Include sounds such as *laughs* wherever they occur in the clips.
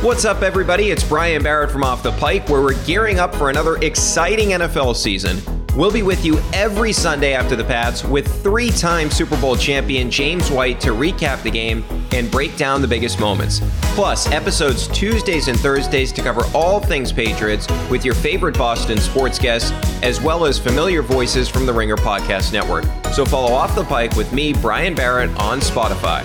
What's up, everybody? It's Brian Barrett from Off the Pike, where we're gearing up for another exciting NFL season. We'll be with you every Sunday after the Pats with three time Super Bowl champion James White to recap the game and break down the biggest moments. Plus, episodes Tuesdays and Thursdays to cover all things Patriots with your favorite Boston sports guests, as well as familiar voices from the Ringer Podcast Network. So follow Off the Pike with me, Brian Barrett, on Spotify.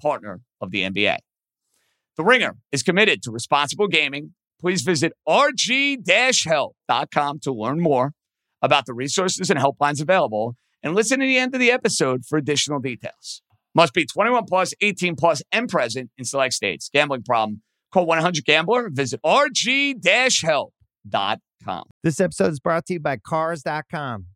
partner of the NBA. The Ringer is committed to responsible gaming please visit rg-help.com to learn more about the resources and helplines available and listen to the end of the episode for additional details. Must be 21 plus, 18 plus, and present in select states. Gambling problem? Call 1-800-GAMBLER. Visit rg-help.com. This episode is brought to you by Cars.com.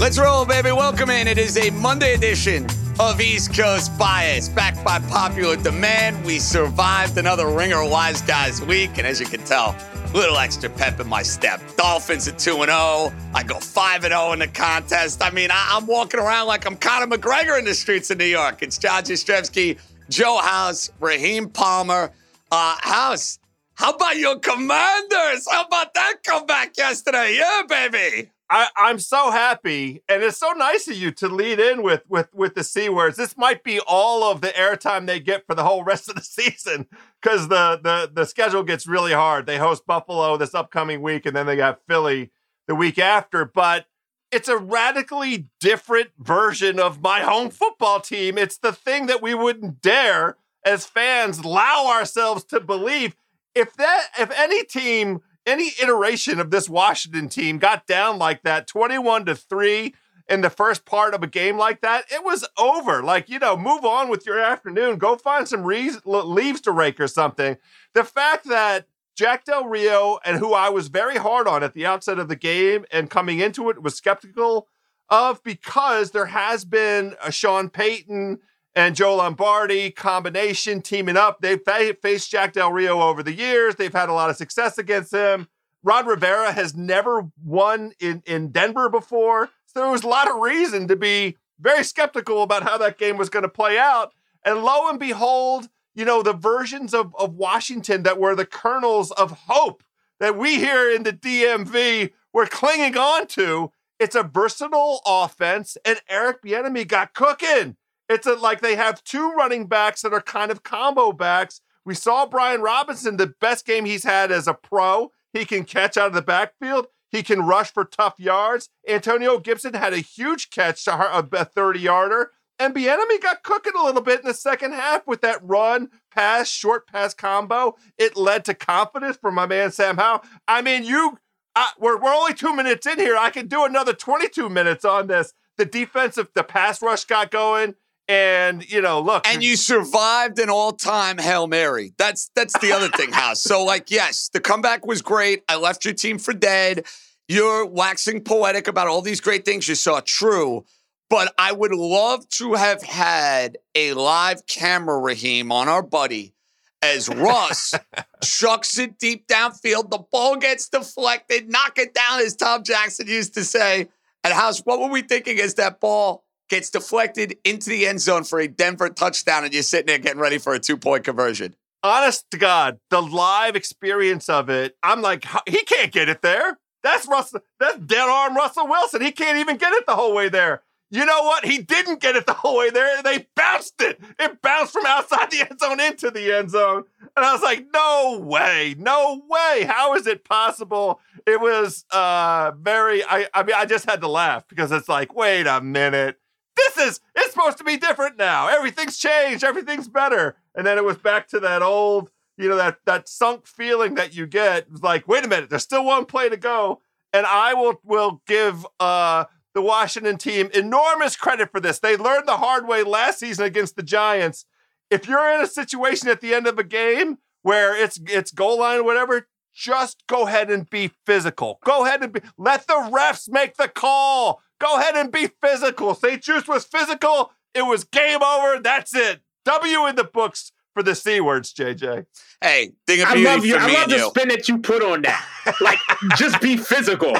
Let's roll, baby. Welcome in. It is a Monday edition of East Coast Bias. Backed by popular demand, we survived another Ringer Wise Guys week. And as you can tell, a little extra pep in my step. Dolphins at 2 0. I go 5 0 in the contest. I mean, I- am walking around like I'm Conor McGregor in the streets of New York. It's John Jastremski, Joe House, Raheem Palmer. Uh, House, how about your commanders? How about that comeback yesterday? Yeah, baby. I, I'm so happy, and it's so nice of you to lead in with with with the c words. This might be all of the airtime they get for the whole rest of the *laughs* season because the the the schedule gets really hard. They host Buffalo this upcoming week, and then they got Philly the week after. But it's a radically different version of my home football team. It's the thing that we wouldn't dare as fans allow ourselves to believe. If that if any team any iteration of this Washington team got down like that, 21 to 3 in the first part of a game like that, it was over. Like, you know, move on with your afternoon. Go find some re- leaves to rake or something. The fact that Jack Del Rio, and who I was very hard on at the outset of the game and coming into it was skeptical of because there has been a Sean Payton and Joe Lombardi combination teaming up. They've faced Jack Del Rio over the years. They've had a lot of success against him. Ron Rivera has never won in, in Denver before. So there was a lot of reason to be very skeptical about how that game was going to play out. And lo and behold, you know, the versions of, of Washington that were the kernels of hope that we here in the DMV were clinging on to. It's a versatile offense, and Eric Bieniemy got cooking. It's a, like they have two running backs that are kind of combo backs. We saw Brian Robinson, the best game he's had as a pro. He can catch out of the backfield. He can rush for tough yards. Antonio Gibson had a huge catch, to a 30 yarder. And Bieniemy got cooking a little bit in the second half with that run, pass, short pass combo. It led to confidence for my man Sam Howell. I mean, you, I, we're, we're only two minutes in here. I can do another 22 minutes on this. The defensive, the pass rush got going. And you know, look, and you survived an all-time hail mary. That's that's the other thing, House. So, like, yes, the comeback was great. I left your team for dead. You're waxing poetic about all these great things you saw. True, but I would love to have had a live camera, Raheem, on our buddy as Russ *laughs* chucks it deep downfield. The ball gets deflected, knock it down, as Tom Jackson used to say. And House, what were we thinking as that ball gets deflected into the end zone for a Denver touchdown, and you're sitting there getting ready for a two point conversion. Honest to God, the live experience of it, I'm like, he can't get it there. That's Russell. That's dead arm Russell Wilson. He can't even get it the whole way there. you know what? He didn't get it the whole way there. They bounced it. It bounced from outside the end zone into the end zone. And I was like, no way, no way. How is it possible? It was uh very I I mean I just had to laugh because it's like, wait a minute. This is it's supposed to be different now. Everything's changed, everything's better. And then it was back to that old, you know, that that sunk feeling that you get. Like, wait a minute, there's still one play to go. And I will will give uh the Washington team enormous credit for this. They learned the hard way last season against the Giants if you're in a situation at the end of a game where it's it's goal line whatever, just go ahead and be physical. Go ahead and be let the refs make the call. Go ahead and be physical. St. Juste was physical. It was game over. That's it. W in the books for the C words, JJ. Hey, thing of I love you. for I me love the you. spin that you put on that. Like, just be physical.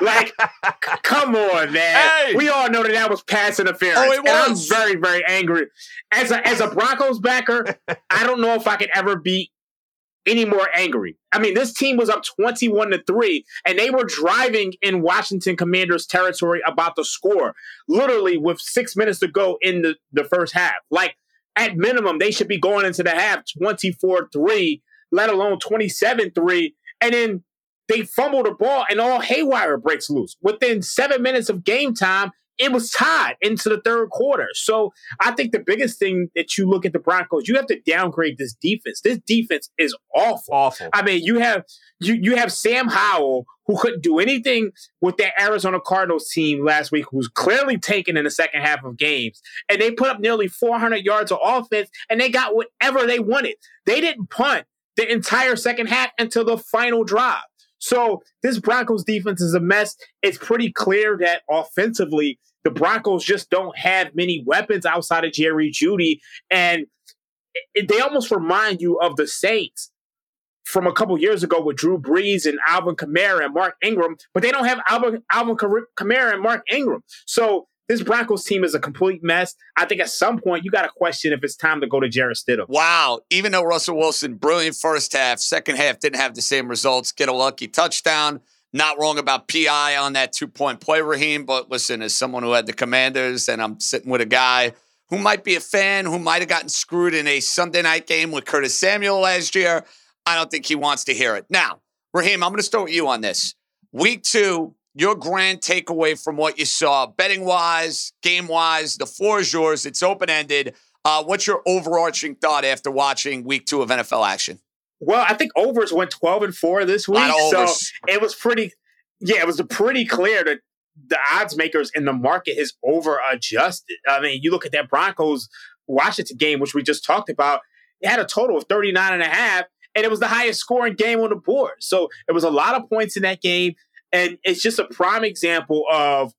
Like, c- come on, man. Hey! We all know that that was pass interference. Oh, it And I'm was. very, very angry. As a as a Broncos backer, I don't know if I could ever be any more angry. I mean, this team was up 21 to 3, and they were driving in Washington Commanders territory about the score, literally with six minutes to go in the, the first half. Like, at minimum, they should be going into the half 24 3, let alone 27 3. And then they fumble the ball, and all haywire breaks loose. Within seven minutes of game time, it was tied into the third quarter. So I think the biggest thing that you look at the Broncos, you have to downgrade this defense. This defense is awful. Awful. I mean, you have you you have Sam Howell who couldn't do anything with that Arizona Cardinals team last week, who's clearly taken in the second half of games, and they put up nearly 400 yards of offense, and they got whatever they wanted. They didn't punt the entire second half until the final drive. So this Broncos defense is a mess. It's pretty clear that offensively, the Broncos just don't have many weapons outside of Jerry Jeudy, and they almost remind you of the Saints from a couple years ago with Drew Brees and Alvin Kamara and Mark Ingram, but they don't have Alvin, Alvin Kamara and Mark Ingram. So this Broncos team is a complete mess. I think at some point you got to question if it's time to go to Jarrett Stidham. Wow. Even though Russell Wilson, brilliant first half, second half didn't have the same results, get a lucky touchdown. Not wrong about PI on that two point play, Raheem. But listen, as someone who had the commanders and I'm sitting with a guy who might be a fan, who might have gotten screwed in a Sunday night game with Curtis Samuel last year, I don't think he wants to hear it. Now, Raheem, I'm going to start with you on this. Week two, your grand takeaway from what you saw, betting wise, game wise, the floor is yours. It's open ended. Uh, what's your overarching thought after watching week two of NFL action? Well, I think overs went 12 and 4 this week. So it was pretty, yeah, it was pretty clear that the odds makers in the market is over adjusted. I mean, you look at that Broncos Washington game, which we just talked about, it had a total of 39 and a half, and it was the highest scoring game on the board. So it was a lot of points in that game. And it's just a prime example of,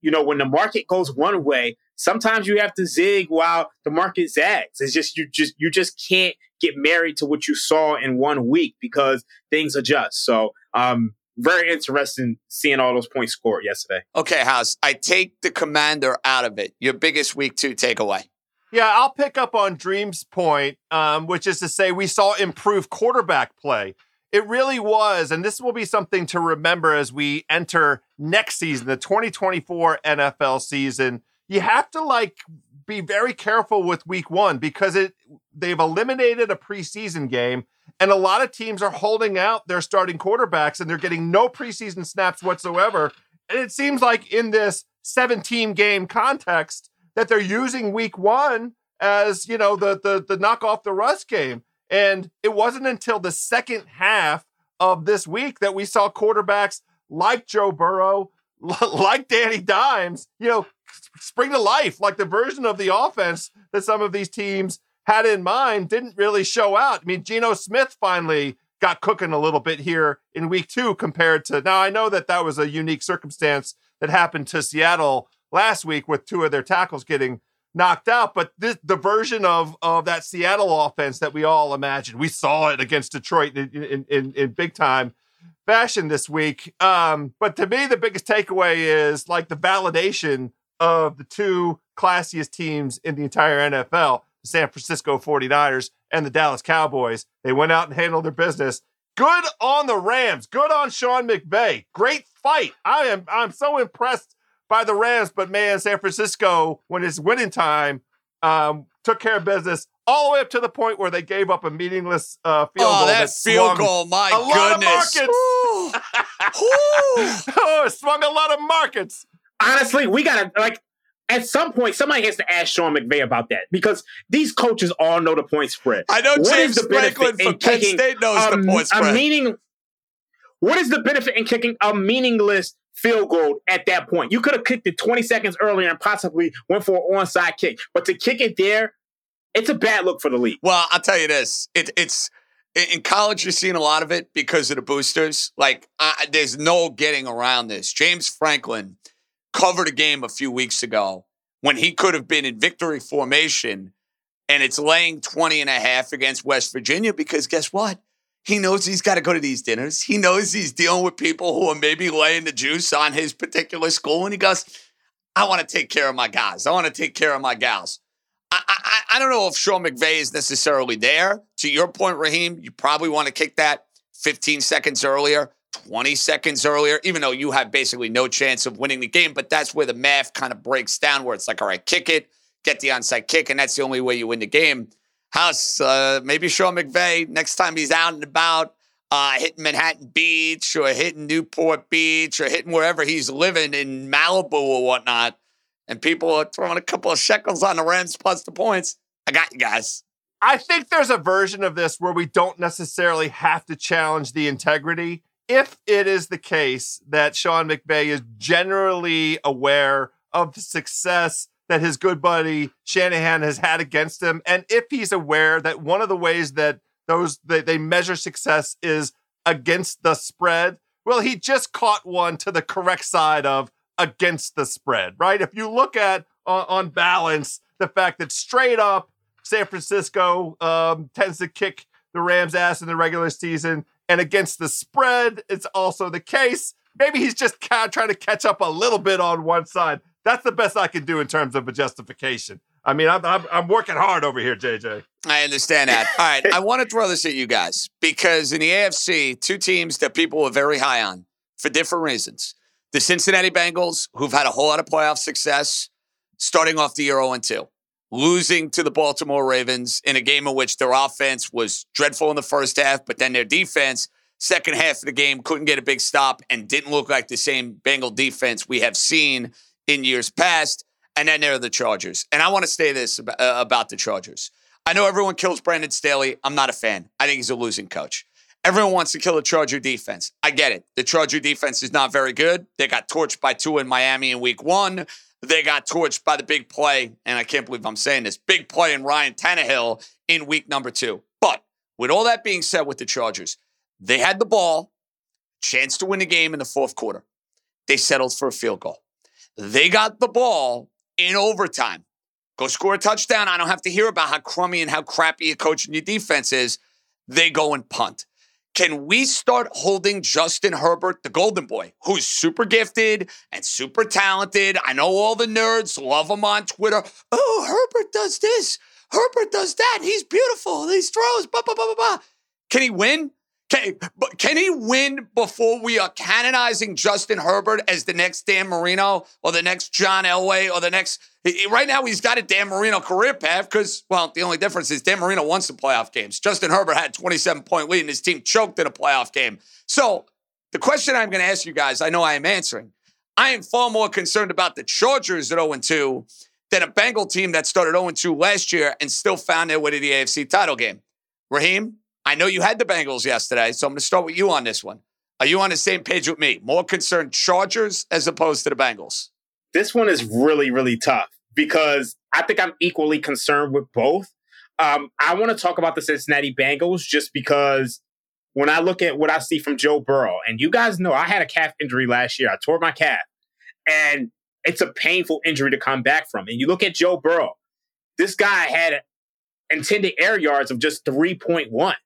you know, when the market goes one way, sometimes you have to zig while the market zags. It's just you just you just can't get married to what you saw in one week because things adjust. So um very interesting seeing all those points scored yesterday. Okay, House, I take the commander out of it. Your biggest week two takeaway. Yeah, I'll pick up on Dream's point, um, which is to say we saw improved quarterback play. It really was, and this will be something to remember as we enter next season, the 2024 NFL season. You have to like be very careful with week one because it they've eliminated a preseason game, and a lot of teams are holding out their starting quarterbacks and they're getting no preseason snaps whatsoever. And it seems like in this 17 game context that they're using week one as you know the the the knock off the rust game. And it wasn't until the second half of this week that we saw quarterbacks like Joe Burrow, *laughs* like Danny Dimes, you know, spring to life. Like the version of the offense that some of these teams had in mind didn't really show out. I mean, Geno Smith finally got cooking a little bit here in week two compared to now. I know that that was a unique circumstance that happened to Seattle last week with two of their tackles getting knocked out. But this the version of of that Seattle offense that we all imagined. We saw it against Detroit in in, in, big time fashion this week. Um, but to me, the biggest takeaway is like the validation of the two classiest teams in the entire NFL, the San Francisco 49ers and the Dallas Cowboys. They went out and handled their business. Good on the Rams. Good on Sean McVay. Great fight. I am I'm so impressed by the Rams, but man, San Francisco, when it's winning time, um, took care of business all the way up to the point where they gave up a meaningless uh, field oh, goal. that, that field goal, my a goodness. Lot of markets. *laughs* oh, it swung a lot of markets. Honestly, we gotta like at some point somebody has to ask Sean McVay about that because these coaches all know the point spread. I know What James the benefit Franklin from in Penn kicking State knows a, the point spread. a spread. meaning. What is the benefit in kicking a meaningless field goal at that point? You could have kicked it 20 seconds earlier and possibly went for an onside kick, but to kick it there, it's a bad look for the league. Well, I'll tell you this: it, it's in college. You're seeing a lot of it because of the boosters. Like, there's no getting around this. James Franklin covered a game a few weeks ago when he could have been in victory formation, and it's laying 20 and a half against West Virginia because guess what? He knows he's got to go to these dinners. He knows he's dealing with people who are maybe laying the juice on his particular school, and he goes, "I want to take care of my guys. I want to take care of my gals." I, I, I don't know if Sean McVay is necessarily there. To your point, Raheem, you probably want to kick that 15 seconds earlier, 20 seconds earlier, even though you have basically no chance of winning the game. But that's where the math kind of breaks down, where it's like, all right, kick it, get the onside kick, and that's the only way you win the game. House, uh, maybe Sean McVay, next time he's out and about, uh, hitting Manhattan Beach or hitting Newport Beach or hitting wherever he's living in Malibu or whatnot and people are throwing a couple of shekels on the Rams plus the points. I got you guys. I think there's a version of this where we don't necessarily have to challenge the integrity. If it is the case that Sean McVay is generally aware of the success that his good buddy Shanahan has had against him, and if he's aware that one of the ways that those that they measure success is against the spread, well, he just caught one to the correct side of against the spread, right? If you look at uh, on balance the fact that straight up San Francisco um, tends to kick the Rams' ass in the regular season, and against the spread, it's also the case. Maybe he's just kind of trying to catch up a little bit on one side. That's the best I can do in terms of a justification. I mean, I'm, I'm, I'm working hard over here, JJ. I understand that. *laughs* All right. I want to throw this at you guys because in the AFC, two teams that people were very high on for different reasons the Cincinnati Bengals, who've had a whole lot of playoff success, starting off the year 0 2, losing to the Baltimore Ravens in a game in which their offense was dreadful in the first half, but then their defense, second half of the game, couldn't get a big stop and didn't look like the same Bengal defense we have seen in years past. And then there are the Chargers. And I want to say this about, uh, about the Chargers. I know everyone kills Brandon Staley. I'm not a fan. I think he's a losing coach. Everyone wants to kill the Charger defense. I get it. The Charger defense is not very good. They got torched by two in Miami in week one. They got torched by the big play, and I can't believe I'm saying this big play in Ryan Tannehill in week number two. But with all that being said, with the Chargers, they had the ball, chance to win the game in the fourth quarter. They settled for a field goal. They got the ball in overtime. Go score a touchdown. I don't have to hear about how crummy and how crappy a coach and your defense is. They go and punt. Can we start holding Justin Herbert, the golden boy, who's super gifted and super talented? I know all the nerds love him on Twitter. Oh, Herbert does this. Herbert does that. He's beautiful. These throws, blah, blah, blah, blah, blah. Can he win? Can, but can he win before we are canonizing Justin Herbert as the next Dan Marino or the next John Elway or the next? Right now, he's got a Dan Marino career path because, well, the only difference is Dan Marino won some playoff games. Justin Herbert had a 27 point lead and his team choked in a playoff game. So the question I'm going to ask you guys, I know I am answering. I am far more concerned about the Chargers at 0 2 than a Bengal team that started 0 2 last year and still found their way to the AFC title game. Raheem, I know you had the Bengals yesterday, so I'm going to start with you on this one. Are you on the same page with me? More concerned Chargers as opposed to the Bengals? This one is really, really tough because I think I'm equally concerned with both. Um, I want to talk about the Cincinnati Bengals just because when I look at what I see from Joe Burrow, and you guys know I had a calf injury last year, I tore my calf, and it's a painful injury to come back from. And you look at Joe Burrow, this guy had intended air yards of just 3.1.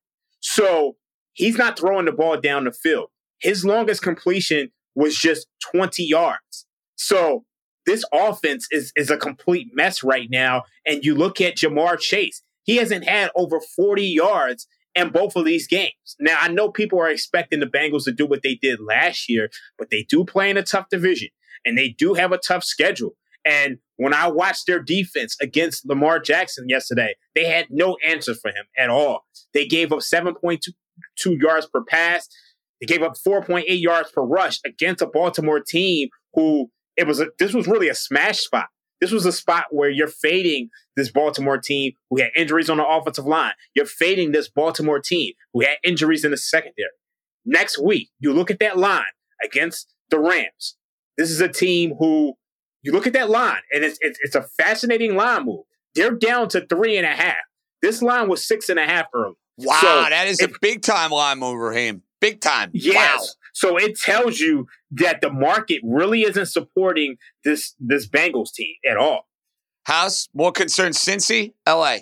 So he's not throwing the ball down the field. His longest completion was just 20 yards. So this offense is, is a complete mess right now. And you look at Ja'Marr Chase, he hasn't had over 40 yards in both of these games. Now, I know people are expecting the Bengals to do what they did last year, but they do play in a tough division. and they do have a tough schedule. And when I watched their defense against Lamar Jackson yesterday, they had no answers for him at all. They gave up 7.2 yards per pass. They gave up 4.8 yards per rush against a Baltimore team who it was a, this was really a smash spot. This was a spot where you're fading this Baltimore team who had injuries on the offensive line. You're fading this Baltimore team who had injuries in the secondary. Next week, you look at that line against the Rams. This is a team who you look at that line, and it's, it's, it's a fascinating line move. They're down to three and a half. This line was six and a half early. Wow, so that is if, a big time line move, him. Big time. Yes. Wow. So it tells you that the market really isn't supporting this this Bengals team at all. House more concerned Cincy, LA.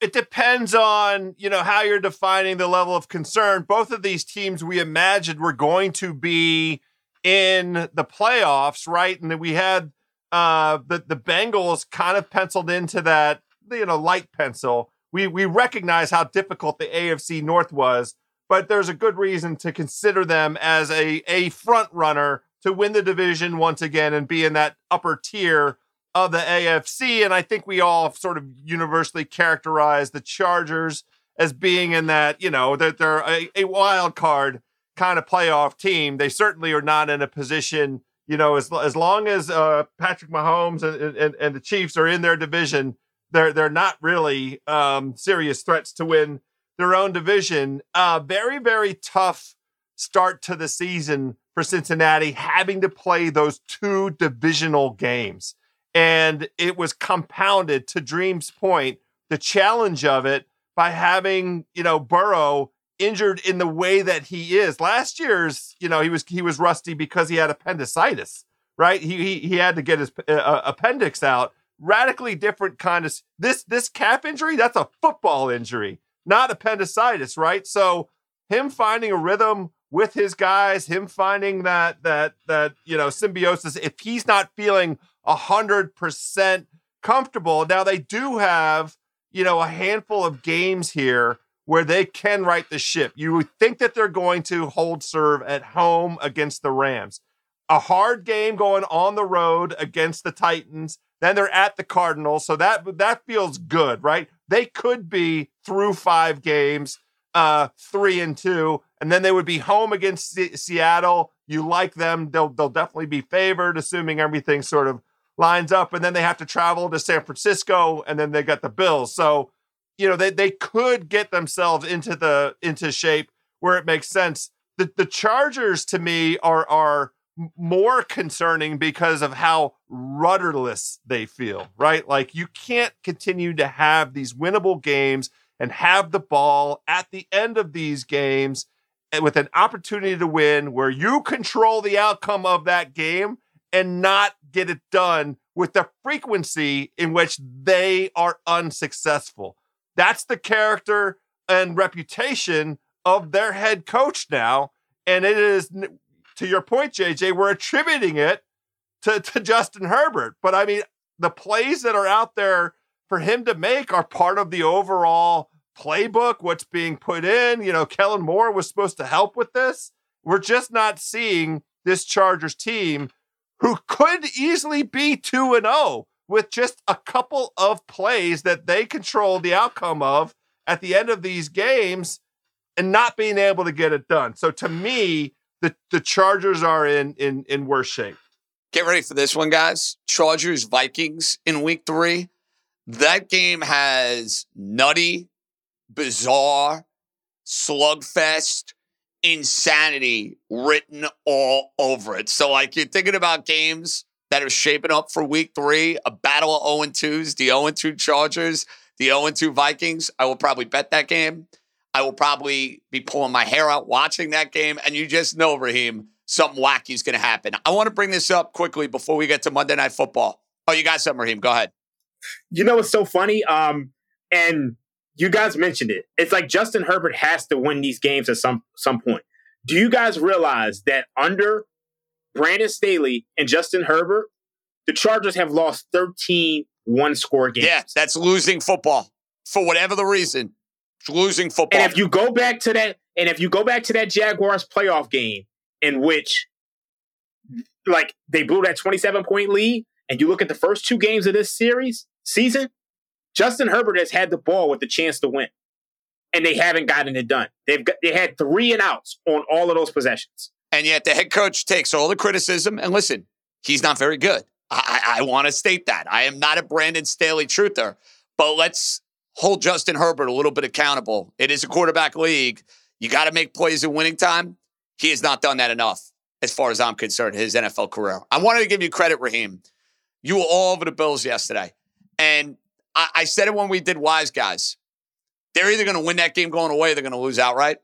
It depends on, you know, how you're defining the level of concern. Both of these teams we imagined were going to be in the playoffs, right? And then we had uh the the Bengals kind of penciled into that, you know, light pencil. We we recognize how difficult the AFC North was but there's a good reason to consider them as a, a front runner to win the division once again and be in that upper tier of the AFC. And I think we all sort of universally characterize the Chargers as being in that, you know, that they're a, a wild card kind of playoff team. They certainly are not in a position, you know, as as long as uh, Patrick Mahomes and, and, and the Chiefs are in their division, they're they're not really um, serious threats to win their own division. Uh, very, very tough start to the season for Cincinnati, having to play those two divisional games. And it was compounded to Dream's point, the challenge of it by having, you know, Burrow injured in the way that he is. Last year's, you know, he was he was rusty because he had appendicitis, right? He he, he had to get his uh, uh appendix out. Radically different kind of this this calf injury, that's a football injury not appendicitis, right? So him finding a rhythm with his guys, him finding that that that you know symbiosis. If he's not feeling a hundred percent comfortable, now they do have you know a handful of games here where they can right the ship. You would think that they're going to hold serve at home against the Rams. A hard game going on the road against the Titans. Then they're at the Cardinals, so that that feels good, right? They could be through five games, uh, three and two, and then they would be home against C- Seattle. You like them; they'll they'll definitely be favored, assuming everything sort of lines up. And then they have to travel to San Francisco, and then they got the Bills. So, you know, they they could get themselves into the into shape where it makes sense. The the Chargers to me are are more concerning because of how rudderless they feel, right? Like you can't continue to have these winnable games and have the ball at the end of these games eh, with an opportunity to win where you control the outcome of that game and not get it done with the frequency in which they are unsuccessful. That's the character and reputation of their head coach now. And it is to your point, JJ, we're attributing it to, to Justin Herbert. But I mean, the plays that are out there for him to make are part of the overall playbook, what's being put in. You know, Kellen Moore was supposed to help with this. We're just not seeing this Chargers team who could easily be 2 and 0 with just a couple of plays that they control the outcome of at the end of these games and not being able to get it done. So to me, the the Chargers are in in in worse shape. Get ready for this one, guys. Chargers Vikings in week three. That game has nutty, bizarre, slugfest, insanity written all over it. So, like, you're thinking about games that are shaping up for week three, a battle of 0 2s, the 0 2 Chargers, the 0 2 Vikings. I will probably bet that game. I will probably be pulling my hair out watching that game. And you just know, Raheem, something wacky is going to happen. I want to bring this up quickly before we get to Monday Night Football. Oh, you got something, Raheem. Go ahead. You know what's so funny? Um, and you guys mentioned it. It's like Justin Herbert has to win these games at some some point. Do you guys realize that under Brandon Staley and Justin Herbert, the Chargers have lost 13 one score games? Yeah, that's losing football for whatever the reason losing football. And if you go back to that, and if you go back to that Jaguars playoff game in which like they blew that 27 point lead, and you look at the first two games of this series season, Justin Herbert has had the ball with the chance to win, and they haven't gotten it done. They've got, they had three and outs on all of those possessions, and yet the head coach takes all the criticism. And listen, he's not very good. I, I, want to state that I am not a Brandon Staley truther, but let's hold Justin Herbert a little bit accountable. It is a quarterback league. You got to make plays in winning time. He has not done that enough, as far as I'm concerned, his NFL career. I wanted to give you credit, Raheem. You were all over the Bills yesterday. And I, I said it when we did Wise Guys. They're either going to win that game going away, they're going to lose outright.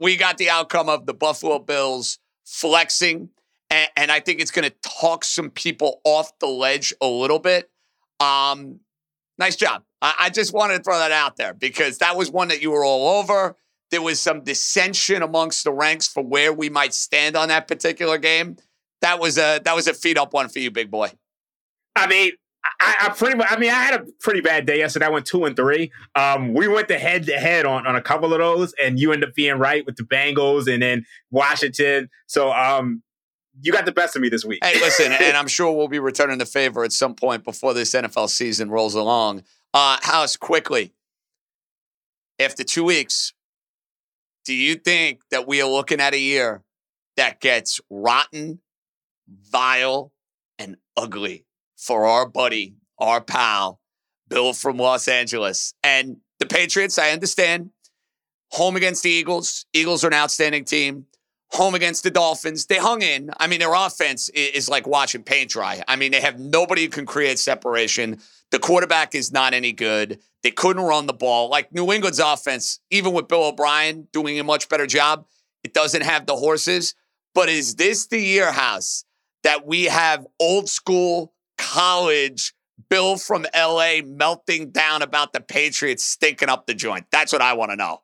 We got the outcome of the Buffalo Bills flexing, and, and I think it's going to talk some people off the ledge a little bit. Um, nice job. I, I just wanted to throw that out there because that was one that you were all over. There was some dissension amongst the ranks for where we might stand on that particular game. That was a that was a feed up one for you, big boy. I mean, I, I, pretty much. I mean, I had a pretty bad day yesterday. I went two and three. Um, we went the head to head on on a couple of those, and you ended up being right with the Bengals and then Washington. So, um, you got the best of me this week. Hey, listen, and I'm sure we'll be returning the favor at some point before this NFL season rolls along. Uh, House, quickly, after two weeks, do you think that we are looking at a year that gets rotten, vile, and ugly for our buddy, our pal, Bill from Los Angeles? And the Patriots, I understand, home against the Eagles. Eagles are an outstanding team home against the Dolphins. They hung in. I mean, their offense is like watching paint dry. I mean, they have nobody who can create separation. The quarterback is not any good. They couldn't run the ball. Like New England's offense, even with Bill O'Brien doing a much better job, it doesn't have the horses. But is this the year, House, that we have old school college Bill from LA melting down about the Patriots stinking up the joint? That's what I want to know.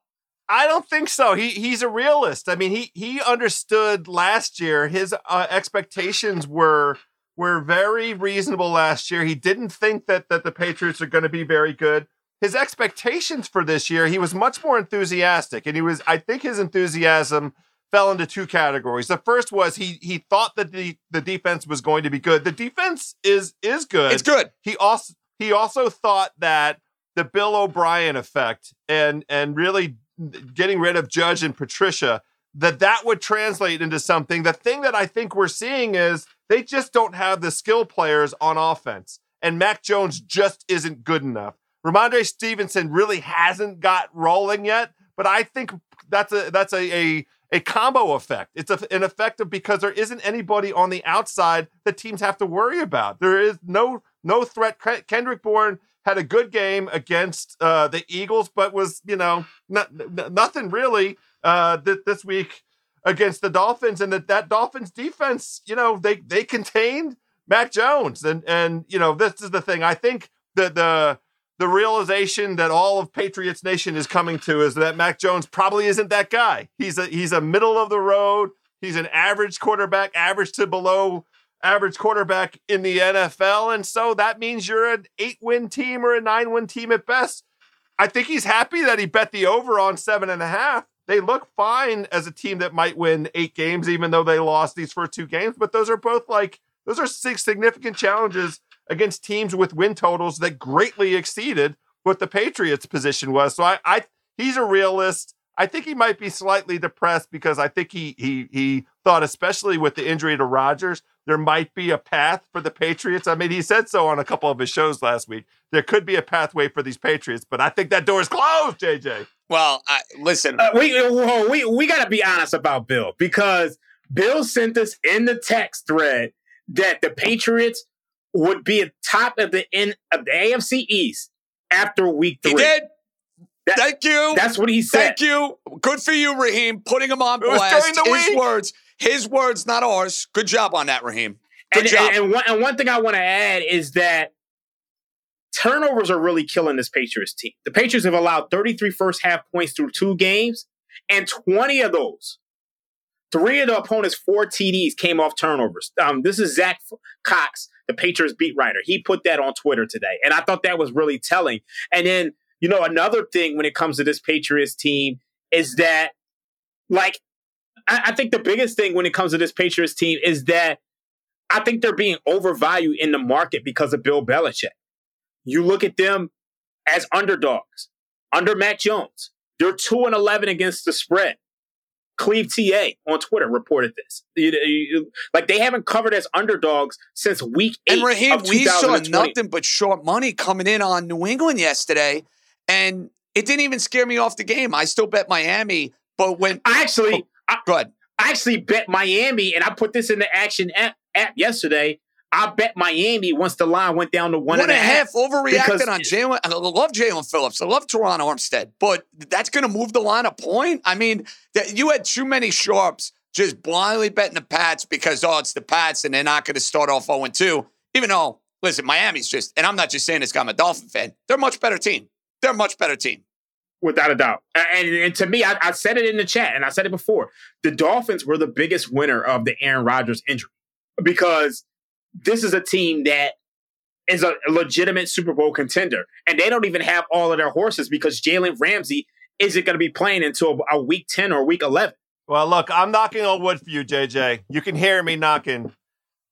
I don't think so. He he's a realist. I mean, he he understood last year. His uh, expectations were were very reasonable last year. He didn't think that that the Patriots are going to be very good. His expectations for this year, he was much more enthusiastic, and he was. I think his enthusiasm fell into two categories. The first was he he thought that the the defense was going to be good. The defense is is good. It's good. He also he also thought that the Bill O'Brien effect and and really getting rid of Judge and Patricia, that that would translate into something. The thing that I think we're seeing is they just don't have the skill players on offense, and Mac Jones just isn't good enough. Rhamondre Stevenson really hasn't got rolling yet, but I think that's a that's a a, a combo effect. It's a, an effect of because there isn't anybody on the outside that teams have to worry about. There is no no threat. Kendrick Bourne had a good game against uh, the Eagles, but was you know not, nothing really uh, th- this week against the Dolphins, and that that Dolphins defense, you know, they they contained Mac Jones, and and you know this is the thing. I think that the the realization that all of Patriots Nation is coming to is that Mac Jones probably isn't that guy. He's a he's a middle of the road. He's an average quarterback, average to below average quarterback in the NFL. And so that means you're an eight win team or a nine win team at best. I think he's happy that he bet the over on seven and a half. They look fine as a team that might win eight games, even though they lost these first two games. But those are both like, those are six significant challenges against teams with win totals that greatly exceeded what the Patriots' position was. So I, I he's a realist. I think he might be slightly depressed because I think he he he thought, especially with the injury to Rodgers, there might be a path for the Patriots. I mean, he said so on a couple of his shows last week. There could be a pathway for these Patriots, but I think that door is closed, JJ. Well, I, listen, uh, we we we got to be honest about Bill because Bill sent us in the text thread that the Patriots would be at top of the end of the AFC East after week three. He did. That, Thank you. That's what he said. Thank you. Good for you, Raheem, putting him on blast. His week. words. His words, not ours. Good job on that, Raheem. Good and, job. And, and, one, and one thing I want to add is that turnovers are really killing this Patriots team. The Patriots have allowed 33 first half points through two games, and 20 of those, three of the opponent's four TDs came off turnovers. Um, this is Zach Cox, the Patriots beat writer. He put that on Twitter today, and I thought that was really telling. And then you know, another thing when it comes to this Patriots team is that, like, I, I think the biggest thing when it comes to this Patriots team is that I think they're being overvalued in the market because of Bill Belichick. You look at them as underdogs under Mac Jones. They're 2 and 11 against the spread. Cleve TA on Twitter reported this. You, you, like they haven't covered as underdogs since week eight. And Raheem, of we saw nothing but short money coming in on New England yesterday, and it didn't even scare me off the game. I still bet Miami, but when I actually, I, go ahead. I actually bet Miami, and I put this in the action app, app yesterday. I bet Miami once the line went down to one, one and a half, overreacted on Jalen. I love Jaelan Phillips. I love Terron Armstead, but that's going to move the line a point. I mean, that you had too many sharps just blindly betting the Pats because oh, it's the Pats and they're not going to start off 0 2. Even though, listen, Miami's just, and I'm not just saying this I'm a Dolphin fan. They're a much better team. They're a much better team. without a doubt. And, and to me, I, I said it in the chat, and I said it before. The Dolphins were the biggest winner of the Aaron Rodgers injury because this is a team that is a legitimate Super Bowl contender, and they don't even have all of their horses because Jalen Ramsey isn't going to be playing until a week ten or week eleven. Well, look, I'm knocking on wood for you, JJ. You can hear me knocking.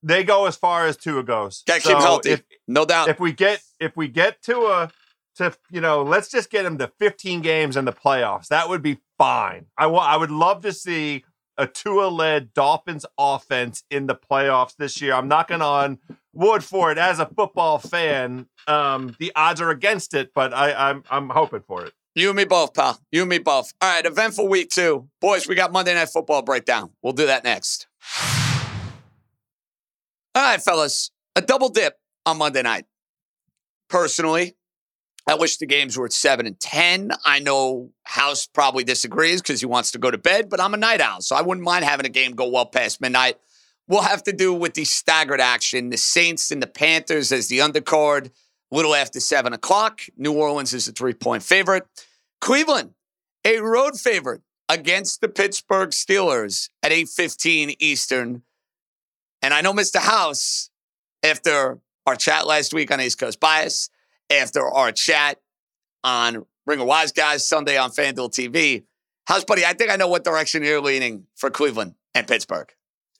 They go as far as Tua goes. Got to keep healthy. If, no doubt. if we get if we get to a to you know, let's just get him to 15 games in the playoffs. That would be fine. I wa- I would love to see a Tua led Dolphins offense in the playoffs this year. I'm knocking on wood for it as a football fan. Um, the odds are against it, but I, I'm I'm hoping for it. You and me both, pal. You and me both. All right, eventful week two. Boys, we got Monday Night Football breakdown. We'll do that next. All right, fellas, a double dip on Monday night. Personally, I wish the games were at 7 and 10. I know House probably disagrees because he wants to go to bed, but I'm a night owl, so I wouldn't mind having a game go well past midnight. We'll have to do with the staggered action. The Saints and the Panthers as the undercard, little after 7 o'clock. New Orleans is a three point favorite. Cleveland, a road favorite against the Pittsburgh Steelers at 8:15 Eastern. And I know Mr. House, after our chat last week on East Coast Bias, after our chat on Ringer Wise Guys Sunday on FanDuel TV, House buddy, I think I know what direction you're leaning for Cleveland and Pittsburgh.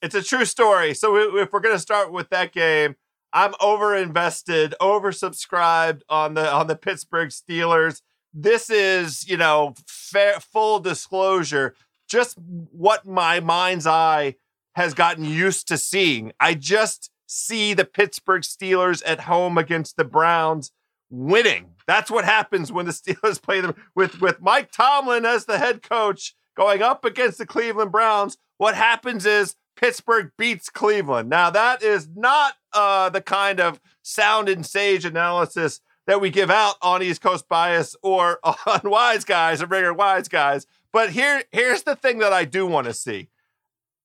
It's a true story. So we, if we're going to start with that game, I'm over invested, oversubscribed on the on the Pittsburgh Steelers. This is, you know, full disclosure, just what my mind's eye has gotten used to seeing. I just see the Pittsburgh Steelers at home against the Browns winning. That's what happens when the Steelers *laughs* play them with with Mike Tomlin as the head coach going up against the Cleveland Browns. What happens is Pittsburgh beats Cleveland. Now that is not uh, the kind of sound and sage analysis that we give out on East Coast Bias or *laughs* on Wise Guys or Ringer Wise Guys. But here, here's the thing that I do want to see.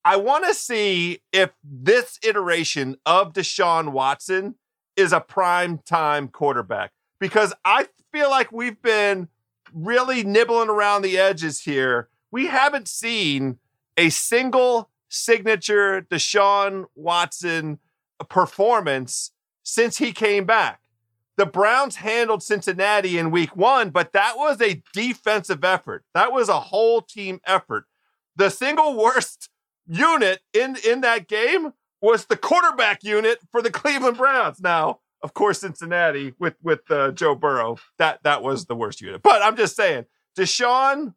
I want to see if this iteration of Deshaun Watson is a prime time quarterback because I feel like we've been really nibbling around the edges here. We haven't seen a single signature Deshaun Watson performance since he came back. The Browns handled Cincinnati in week one, but that was a defensive effort. That was a whole team effort. The single worst *laughs* unit in, in that game was the quarterback unit for the Cleveland Browns. Now, of course, Cincinnati with with uh, Joe Burrow, that that was the worst unit. But I'm just saying, Deshaun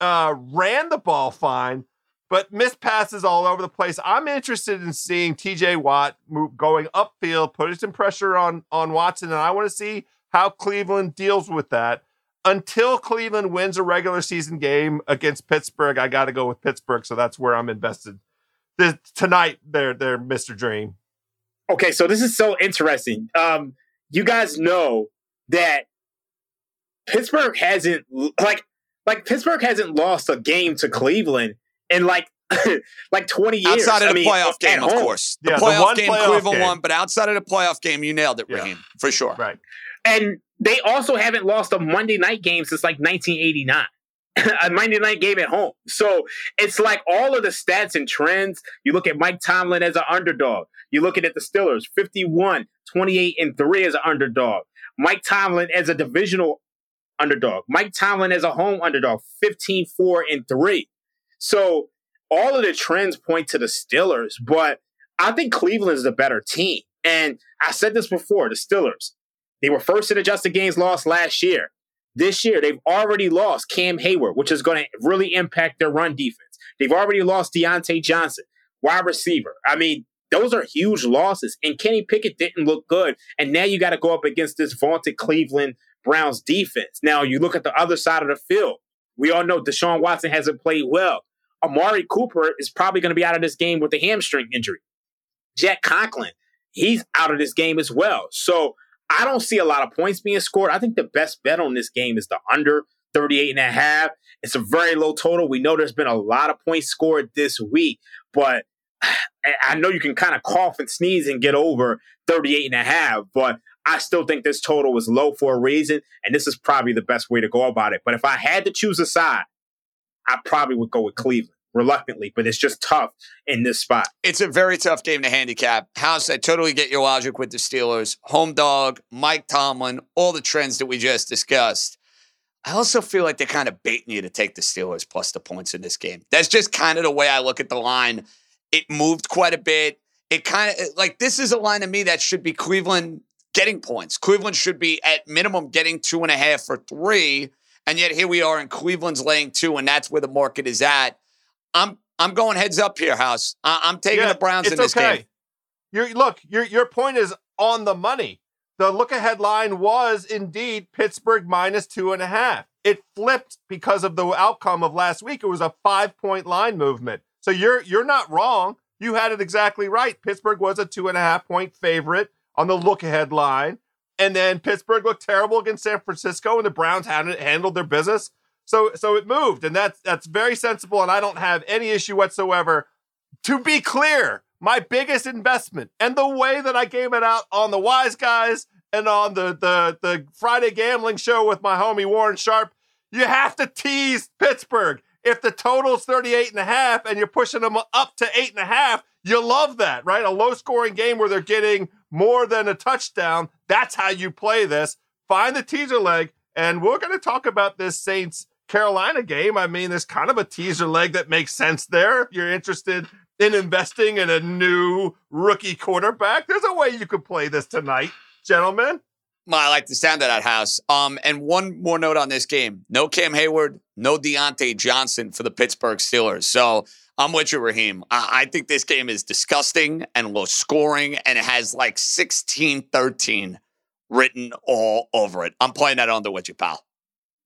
uh, ran the ball fine, but missed passes all over the place. I'm interested in seeing T.J. Watt move, going upfield, putting some pressure on on Watson, and I want to see how Cleveland deals with that. Until Cleveland wins a regular season game against Pittsburgh, I got to go with Pittsburgh, so that's where I'm invested. This, tonight, they're they're Mr. Dream. Okay, so this is so interesting. Um, you guys know that Pittsburgh hasn't like like Pittsburgh hasn't lost a game to Cleveland in like *laughs* like 20 years. Outside of I the mean, playoff at game, of course. The Yeah, the playoff one game playoff Cleveland game. won, but outside of the playoff game, you nailed it, Yeah. Raheem, for sure. Right. And they also haven't lost a Monday night game since like 1989. *coughs* a Monday night game at home. So it's like all of the stats and trends. You look at Mike Tomlin as an underdog. You look at the Steelers, 51, 28, and 3 as an underdog. Mike Tomlin as a divisional underdog. Mike Tomlin as a home underdog, 15, 4, and 3. So all of the trends point to the Steelers, but I think Cleveland is the better team. And I said this before the Steelers, they were first in adjusted games lost last year. This year, they've already lost Cam Heyward, which is going to really impact their run defense. They've already lost Diontae Johnson, wide receiver. I mean, those are huge losses. And Kenny Pickett didn't look good. And now you got to go up against this vaunted Cleveland Browns defense. Now you look at the other side of the field. We all know Deshaun Watson hasn't played well. Amari Cooper is probably going to be out of this game with a hamstring injury. Jack Conklin, he's out of this game as well. So I don't see a lot of points being scored. I think the best bet on this game is the under 38 and a half. It's a very low total. We know there's been a lot of points scored this week, but *sighs* I know you can kind of cough and sneeze and get over 38 and a half, but I still think this total was low for a reason, and this is probably the best way to go about it. But if I had to choose a side, I probably would go with Cleveland reluctantly, but it's just tough in this spot. It's a very tough game to handicap. House, I totally get your logic with the Steelers. Home dog, Mike Tomlin, all the trends that we just discussed. I also feel like they're kind of baiting you to take the Steelers plus the points in this game. That's just kind of the way I look at the line. It moved quite a bit. It kind of like this is a line to me that should be Cleveland getting points. Cleveland should be at minimum getting two and a half or three. And yet here we are in Cleveland's laying two, and that's where the market is at. I'm I'm going heads up here, House. I, am taking yeah, the Browns in this okay. game. Your look, your your point is on the money. The look ahead line was indeed Pittsburgh minus two and a half. It flipped because of the outcome of last week. It was a five point line movement. So you're you're not wrong. You had it exactly right. Pittsburgh was a two and a half point favorite on the look ahead line. And then Pittsburgh looked terrible against San Francisco, and the Browns hadn't handled their business. So so it moved, and that's that's very sensible, and I don't have any issue whatsoever. To be clear, my biggest investment and the way that I gave it out on the Wise Guys and on the the the Friday gambling show with my homie Warren Sharp, you have to tease Pittsburgh. If the total's 38 and a half and you're pushing them up to eight and a half, you love that, right? A low scoring game where they're getting more than a touchdown. That's how you play this. Find the teaser leg. And we're going to talk about this Saints Carolina game. I mean, there's kind of a teaser leg that makes sense there. If you're interested in investing in a new rookie quarterback, there's a way you could play this tonight, gentlemen. I like the sound of that house. Um, and one more note on this game: no Cam Heyward, no Diontae Johnson for the Pittsburgh Steelers. So I'm with you, Raheem. I, I think this game is disgusting and low scoring, and it has like 16 13 written all over it. I'm playing that under with you, pal.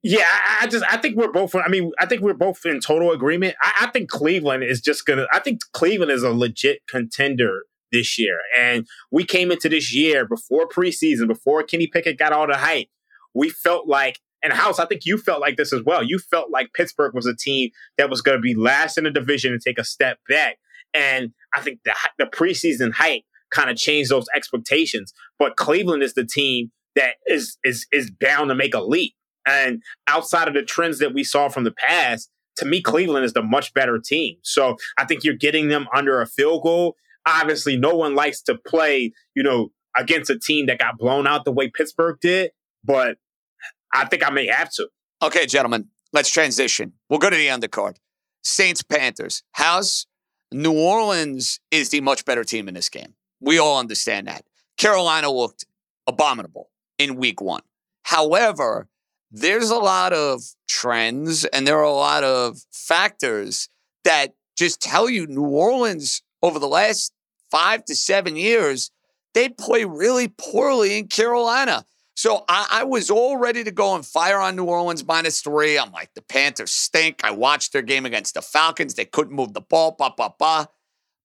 Yeah, I just I think we're both. I mean, I think we're both in total agreement. I, I think Cleveland is just gonna. I think Cleveland is a legit contender this year, and we came into this year before preseason, before Kenny Pickett got all the hype. We felt like and House, I think you felt like this as well. You felt like Pittsburgh was a team that was going to be last in the division and take a step back. And I think the, the preseason hype kind of changed those expectations. But Cleveland is the team that is is is bound to make a leap. And outside of the trends that we saw from the past, to me, Cleveland is the much better team. So I think you're getting them under a field goal. Obviously, no one likes to play, you know, against a team that got blown out the way Pittsburgh did. But I think I may have to. Okay, gentlemen, let's transition. We'll go to the undercard. Saints Panthers. How's New Orleans is the much better team in this game. We all understand that. Carolina looked abominable in week one. However, there's a lot of trends and there are a lot of factors that just tell you New Orleans over the last five to seven years, they play really poorly in Carolina. So I, I, was all ready to go and fire on New Orleans minus three. I'm like, the Panthers stink. I watched their game against the Falcons. They couldn't move the ball, blah, blah, blah.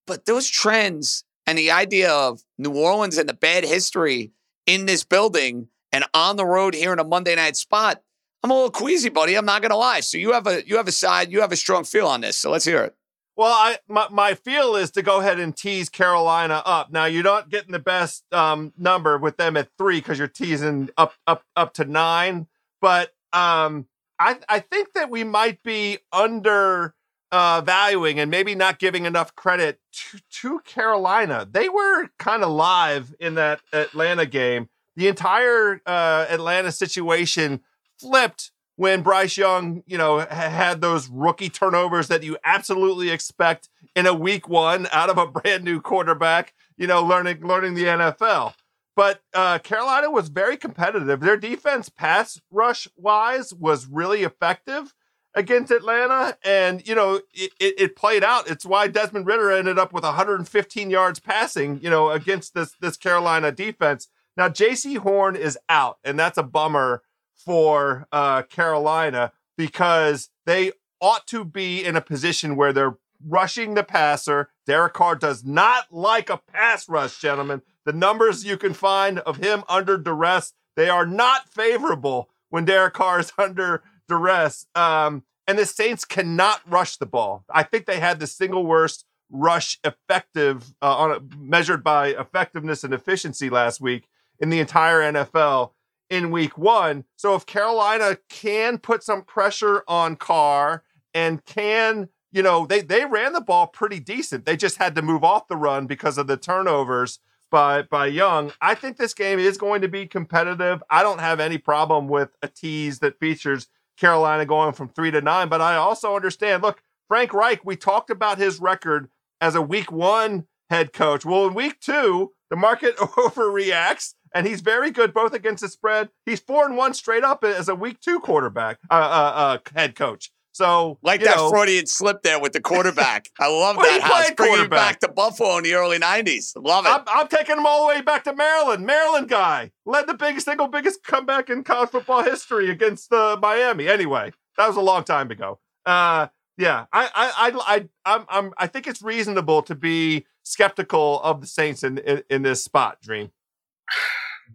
But those trends and the idea of New Orleans and the bad history in this building and on the road here in a Monday night spot, I'm a little queasy, buddy. I'm not gonna lie. So you have a you have a side, you have a strong feel on this. So let's hear it. Well, I my, my feel is to go ahead and tease Carolina up. Now you're not getting the best um, number with them at three because you're teasing up up up to nine. But um, I I think that we might be under uh, valuing and maybe not giving enough credit to, to Carolina. They were kind of live in that Atlanta game. The entire uh, Atlanta situation flipped when Bryce Young, you know, had those rookie turnovers that you absolutely expect in a week one out of a *laughs* brand new quarterback, you know, learning learning the NFL. But uh, Carolina was very competitive. Their defense, pass rush wise, was really effective against Atlanta. And, you know, it, it, it, played out. It's why Desmond Ridder ended up with 115 yards passing, you know, against this, this Carolina defense. Now, Jaycee Horn is out, and that's a bummer for uh, Carolina because they ought to be in a position where they're rushing the passer. Derek Carr does not like a pass rush, gentlemen. The numbers you can find of him under duress, they are not favorable when Derek Carr is *laughs* under duress. Um, and the Saints cannot rush the ball. I think they had the single worst rush effective uh, on a, measured by effectiveness and efficiency last week in the entire NFL in week one. So if Carolina can put some pressure on Carr and can, you know, they, they ran the ball pretty decent. They just had to move off the run because of the turnovers by by Young. I think this game is going to be competitive. I don't have any problem with a tease that features Carolina going from three to nine, but I also understand. Look, Frank Reich, we talked about his record as a week one head coach. Well, in week two, the market *laughs* overreacts, and he's very good both against the spread. He's four and one straight up as a week two quarterback, uh, uh, uh, head coach. So like that know, Freudian slip there with the quarterback. I love *laughs* that house. Bringing back to Buffalo in the early '90s. Love it. I'm, I'm, taking him all the way back to Maryland. Maryland guy led the biggest single biggest comeback in college football history against uh, Miami. Anyway, that was a long time ago. Uh, yeah, I I I I I'm, I'm I think it's reasonable to be skeptical of the Saints in, in, in this spot. Dream.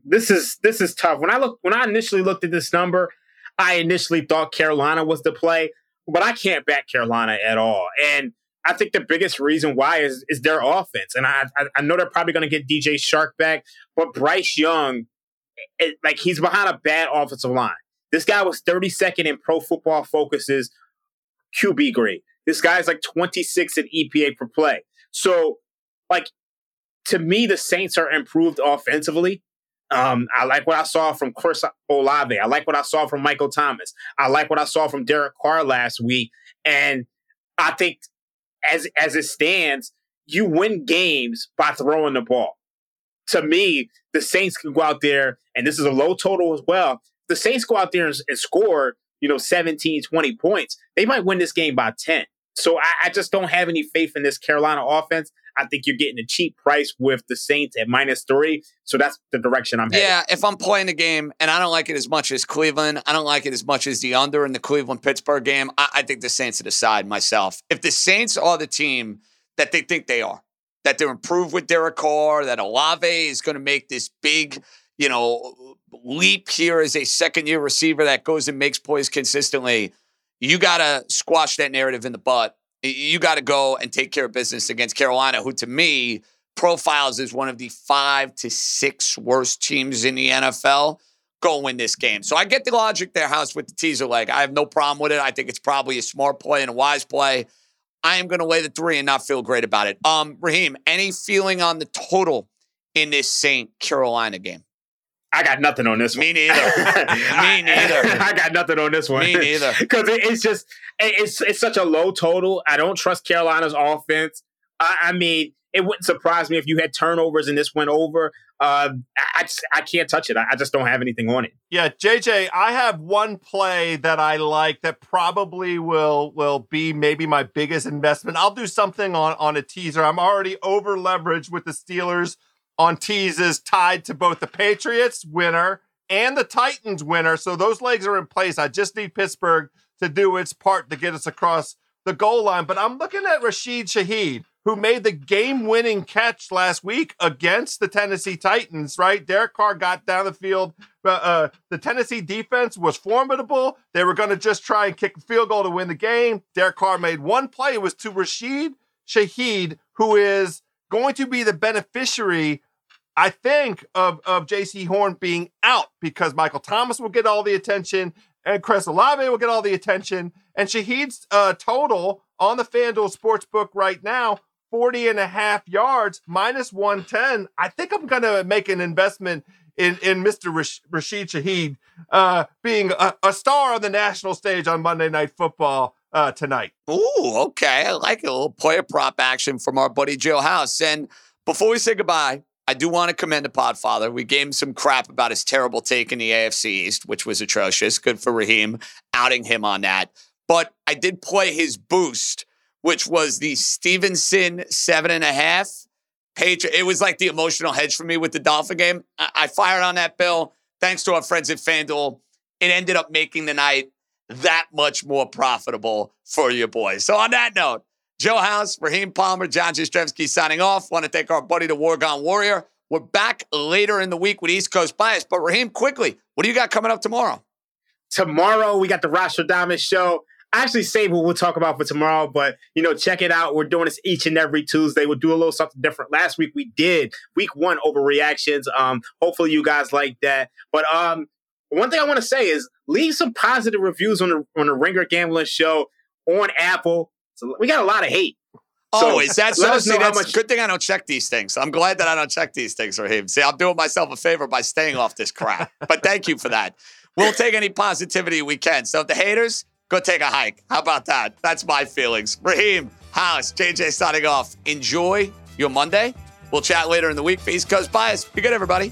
This is this is tough. When I look when I initially looked at this number, I initially thought Carolina was the play but I can't back Carolina at all. And I think the biggest reason why is is their offense. And I I, I know they're probably going to get DJ Chark back, but Bryce Young, it, like he's behind a bad offensive line. This guy was 32nd in Pro Football Focus's QB grade. This guy's like 26 in EPA per play. So, like to me, the Saints are improved offensively. Um, I like what I saw from Chris Olave. I like what I saw from Michael Thomas. I like what I saw from Derek Carr last week. And I think as as it stands, you win games by throwing the ball. To me, the Saints can go out there, and this is a low total as well. The Saints go out there and, and score, you know, 17, 20 points. They might win this game by 10. So I, I just don't have any faith in this Carolina offense. I think you're getting a cheap price with the Saints at minus three. So that's the direction I'm heading. Yeah, if I'm playing the game and I don't like it as much as Cleveland, I don't like it as much as the under in the Cleveland Pittsburgh game, I, I think the Saints are the side myself. If the Saints are the team that they think they are, that they're improved with Derek Carr, that Olave is going to make this big, you know, leap here as a second year receiver that goes and makes plays consistently, you got to squash that narrative in the butt you got to go and take care of business against Carolina, who to me profiles as one of the five to six worst teams in the NFL. Go win this game. So I get the logic there, House, with the teaser leg. I have no problem with it. I think it's probably a smart play and a wise play. I am going to lay the three and not feel great about it. Um, Raheem, any feeling on the total in this St. Carolina game? I got nothing on this one. Me neither. *laughs* Me neither. I got nothing on this one. Me neither. *laughs* Because it, it's just it's it's such a low total. I don't trust Carolina's offense. I, I, mean, it wouldn't surprise me if you had turnovers and this went over. Uh, I just, I can't touch it. I, I just don't have anything on it. Yeah, JJ, I have one play that I like that probably will will be maybe my biggest investment. I'll do something on on a teaser. I'm already over leveraged with the Steelers on teases tied to both the Patriots winner and the Titans winner. So those legs are in place. I just need Pittsburgh to do its part to get us across the goal line. But I'm looking at Rashid Shaheed, who made the game winning catch last week against the Tennessee Titans, right? Derek Carr got down the field. Uh, uh, the Tennessee defense was formidable. They were going to just try and kick a field goal to win the game. Derek Carr made one play. It was to Rashid Shaheed, who is going to be the beneficiary, I think, of, of Jaycee Horn being out because Michael Thomas will get all the attention and Chris Olave will get all the attention. And Shaheed's uh, total on the FanDuel Sportsbook right now, 40 and a half yards, minus 110. I think I'm going to make an investment in in Mr. Rash- Rashid Shaheed uh, being a, a, star on the national stage on Monday Night Football uh, tonight. Ooh, okay. I like. A little player prop action from our buddy Joe House. And before we say goodbye, I do want to commend the Podfather. We gave him some crap about his terrible take in the AFC East, which was atrocious. Good for Raheem outing him on that. But I did play his boost, which was the Stevenson seven and a half. Page. It was like the emotional hedge for me with the Dolphin game. I, I fired on that bill. Thanks to our friends at FanDuel. It ended up making the night that much more profitable for you boys. So on that note, Joe House, Raheem Palmer, John Jastremski signing off. Want to thank our buddy, the Wargon Warrior. We're back later in the week with East Coast Bias. But Raheem, quickly, what do you got coming up tomorrow? Tomorrow, we got the Rostradamus show. I actually saved what we'll talk about for tomorrow, but you know, check it out. We're doing this each and every Tuesday. We'll do a little something different. Last week we did week one overreactions. Um, hopefully you guys like that. But um, one thing I want to say is leave some positive reviews on the on the Ringer Gambling Show on Apple. So we got a lot of hate. Oh, is that *laughs* so? See, that's much- good thing I don't check these things. I'm glad that I don't check these things him. See, I'm doing myself a favor by staying off this crap. *laughs* but thank you for that. We'll take any positivity we can. So if the haters, go take a hike. How about that? That's my feelings. Raheem, House, JJ signing off. Enjoy your Monday. We'll chat later in the week for East Coast Bias. Be good, everybody.